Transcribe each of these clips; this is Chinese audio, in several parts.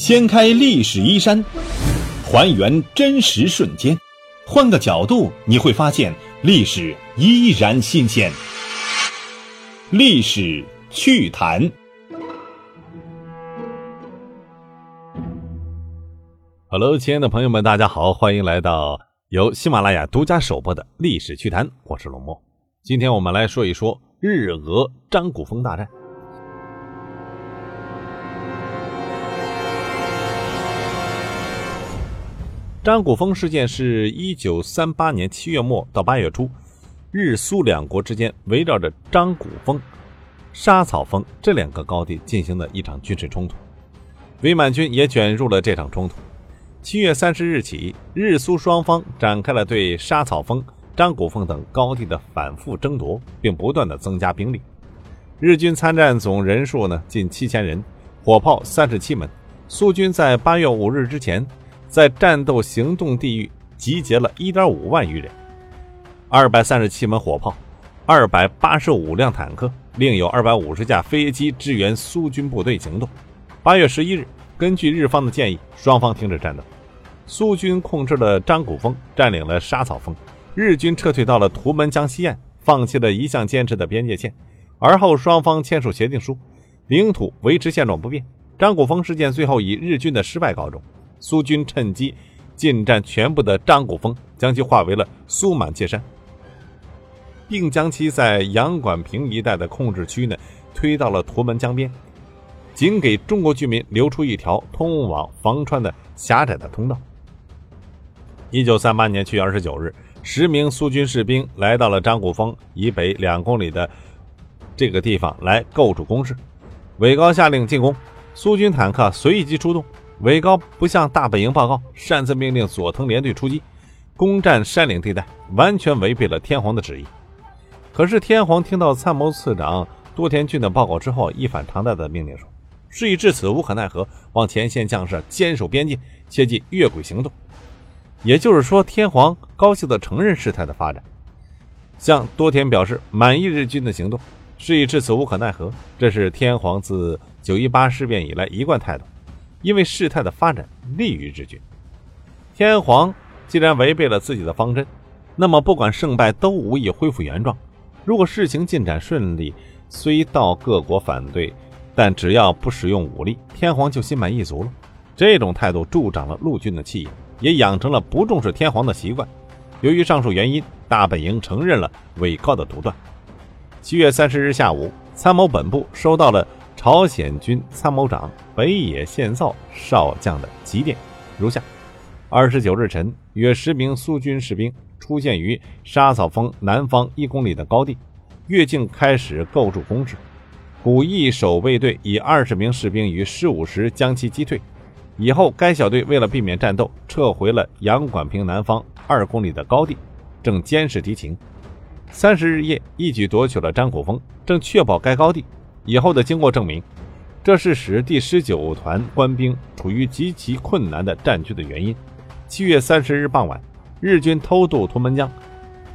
掀开历史衣衫，还原真实瞬间，换个角度你会发现历史依然新鲜。历史趣谈。Hello，亲爱的朋友们，大家好，欢迎来到由喜马拉雅独家首播的历史趣谈，我是龙墨。今天我们来说一说日俄张古峰大战。张古峰事件是一九三八年七月末到八月初，日苏两国之间围绕着张古峰、沙草峰这两个高地进行的一场军事冲突。伪满军也卷入了这场冲突。七月三十日起，日苏双方展开了对沙草峰、张古峰等高地的反复争夺，并不断的增加兵力。日军参战总人数呢近七千人，火炮三十七门。苏军在八月五日之前。在战斗行动地域集结了1.5万余人，237门火炮，285辆坦克，另有250架飞机支援苏军部队行动。8月11日，根据日方的建议，双方停止战斗。苏军控制了张古峰，占领了沙草峰，日军撤退到了图们江西岸，放弃了一向坚持的边界线。而后双方签署协定书，领土维持现状不变。张古峰事件最后以日军的失败告终。苏军趁机进占全部的张古峰，将其划为了苏满界山，并将其在杨管坪一带的控制区呢推到了图们江边，仅给中国居民留出一条通往房川的狭窄的通道。一九三八年七月二十九日，十名苏军士兵来到了张古峰以北两公里的这个地方来构筑工事，韦高下令进攻，苏军坦克随即出动。韦高不向大本营报告，擅自命令佐藤联队出击，攻占山岭地带，完全违背了天皇的旨意。可是天皇听到参谋次长多田骏的报告之后，一反常态的命令说：“事已至此，无可奈何，望前线将士坚守边界，切忌越轨行动。”也就是说，天皇高兴地承认事态的发展，向多田表示满意日军的行动。事已至此，无可奈何，这是天皇自九一八事变以来一贯态度。因为事态的发展利于日军，天皇既然违背了自己的方针，那么不管胜败都无意恢复原状。如果事情进展顺利，虽到各国反对，但只要不使用武力，天皇就心满意足了。这种态度助长了陆军的气焰，也养成了不重视天皇的习惯。由于上述原因，大本营承认了韦高的独断。七月三十日下午，参谋本部收到了。朝鲜军参谋长北野宪造少将的急电如下：二十九日晨，约十名苏军士兵出现于沙草峰南方一公里的高地，越境开始构筑工事。古义守备队以二十名士兵于十五时将其击退。以后，该小队为了避免战斗，撤回了杨管平南方二公里的高地，正监视敌情。三十日夜，一举夺取了张古峰，正确保该高地。以后的经过证明，这是使第十九团官兵处于极其困难的战局的原因。七月三十日傍晚，日军偷渡图门江，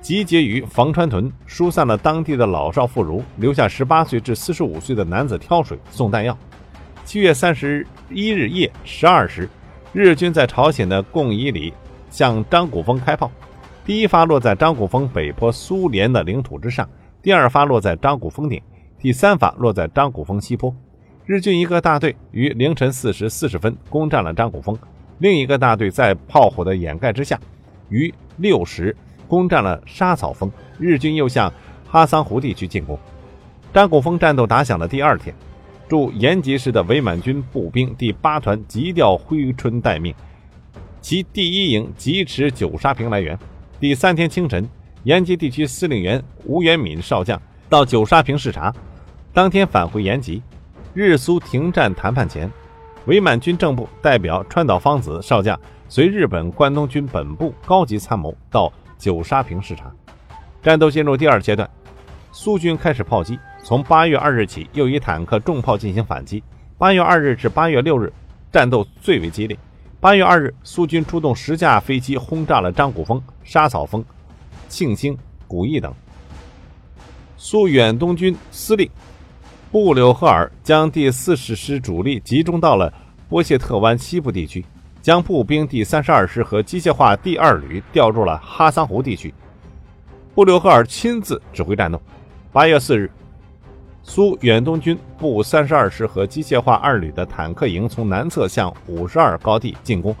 集结于房川屯，疏散了当地的老少妇孺，留下十八岁至四十五岁的男子挑水送弹药。七月三十一日夜十二时，日军在朝鲜的贡伊里向张古峰开炮，第一发落在张古峰北坡苏联的领土之上，第二发落在张古峰顶。第三发落在张古峰西坡，日军一个大队于凌晨四时四十分攻占了张古峰，另一个大队在炮火的掩盖之下，于六时攻占了沙草峰。日军又向哈桑湖地区进攻。张古峰战斗打响的第二天，驻延吉市的伪满军步兵第八团急调珲春待命，其第一营疾驰九沙坪来援。第三天清晨，延吉地区司令员吴元敏少将到九沙坪视察。当天返回延吉，日苏停战谈判前，伪满军正部代表川岛芳子少将随日本关东军本部高级参谋到九沙坪视察。战斗进入第二阶段，苏军开始炮击，从八月二日起又以坦克、重炮进行反击。八月二日至八月六日，战斗最为激烈。八月二日，苏军出动十架飞机轰炸了张古峰、沙草峰、庆兴、古义等。苏远东军司令。布柳赫尔将第四十师主力集中到了波谢特湾西部地区，将步兵第三十二师和机械化第二旅调入了哈桑湖地区。布留赫尔亲自指挥战斗。八月四日，苏远东军步三十二师和机械化二旅的坦克营从南侧向五十二高地进攻，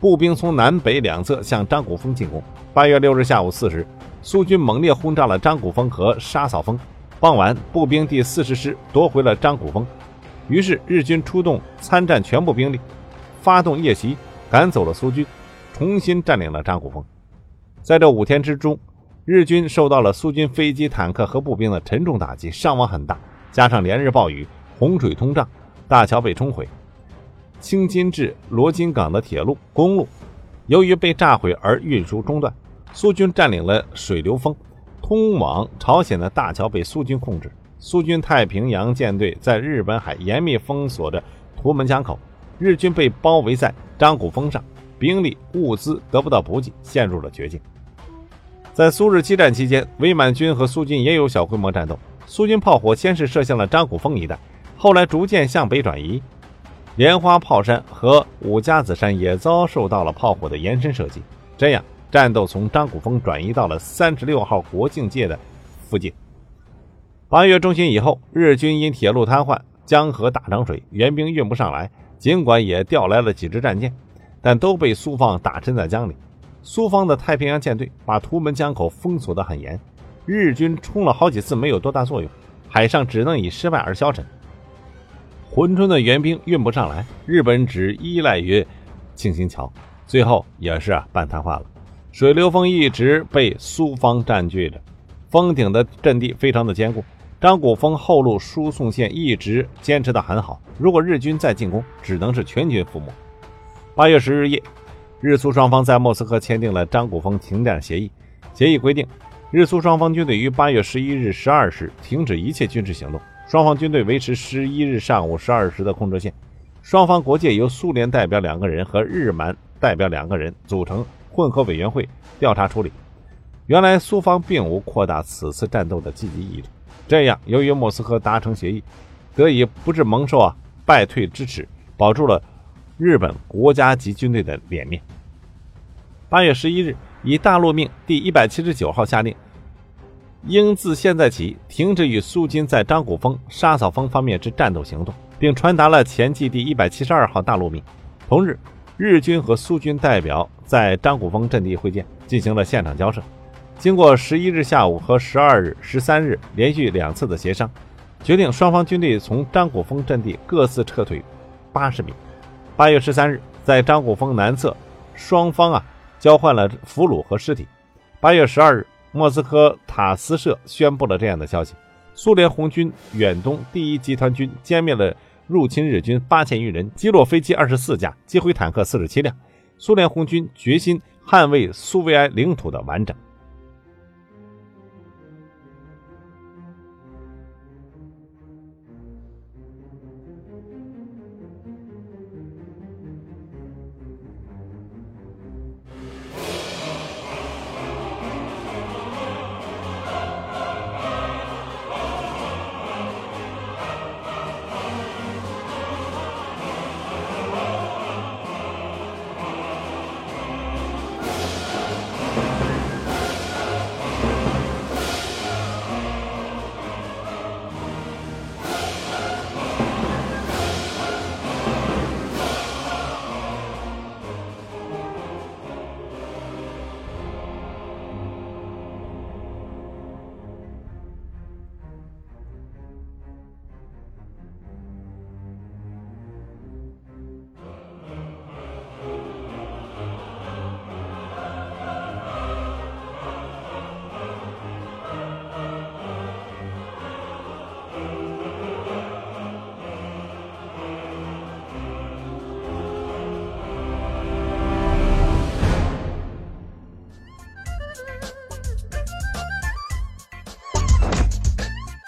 步兵从南北两侧向张古峰进攻。八月六日下午四时，苏军猛烈轰炸了张古峰和沙草峰。傍晚，步兵第四十师夺回了张古峰，于是日军出动参战全部兵力，发动夜袭，赶走了苏军，重新占领了张古峰。在这五天之中，日军受到了苏军飞机、坦克和步兵的沉重打击，伤亡很大。加上连日暴雨，洪水通胀，大桥被冲毁，青津至罗津港的铁路、公路由于被炸毁而运输中断。苏军占领了水流峰。通往朝鲜的大桥被苏军控制，苏军太平洋舰队在日本海严密封锁着图门江口，日军被包围在张古峰上，兵力物资得不到补给，陷入了绝境。在苏日激战期间，伪满军和苏军也有小规模战斗。苏军炮火先是射向了张古峰一带，后来逐渐向北转移，莲花炮山和五家子山也遭受到了炮火的延伸射击。这样。战斗从张古峰转移到了三十六号国境界的附近。八月中旬以后，日军因铁路瘫痪，江河大涨水，援兵运不上来。尽管也调来了几支战舰，但都被苏方打沉在江里。苏方的太平洋舰队把图门江口封锁得很严，日军冲了好几次没有多大作用，海上只能以失败而消沉。珲春的援兵运不上来，日本只依赖于庆兴桥，最后也是半瘫痪了。水流峰一直被苏方占据着，峰顶的阵地非常的坚固。张古峰后路输送线一直坚持的很好，如果日军再进攻，只能是全军覆没。八月十日夜，日苏双方在莫斯科签订了张古峰停战协议。协议规定，日苏双方军队于八月十一日十二时停止一切军事行动，双方军队维持十一日上午十二时的控制线。双方国界由苏联代表两个人和日满代表两个人组成。混合委员会调查处理。原来苏方并无扩大此次战斗的积极意图。这样，由于莫斯科达成协议，得以不致蒙受啊败退之耻，保住了日本国家级军队的脸面。八月十一日，以大陆命第一百七十九号下令，应自现在起停止与苏军在张古峰、沙草峰方面之战斗行动，并传达了前记第一百七十二号大陆命。同日。日军和苏军代表在张古峰阵地会见，进行了现场交涉。经过十一日下午和十二日、十三日连续两次的协商，决定双方军队从张古峰阵地各自撤退八十米。八月十三日，在张古峰南侧，双方啊交换了俘虏和尸体。八月十二日，莫斯科塔斯社宣布了这样的消息：苏联红军远东第一集团军歼灭了。入侵日军八千余人，击落飞机二十四架，击毁坦克四十七辆。苏联红军决心捍卫苏维埃领土的完整。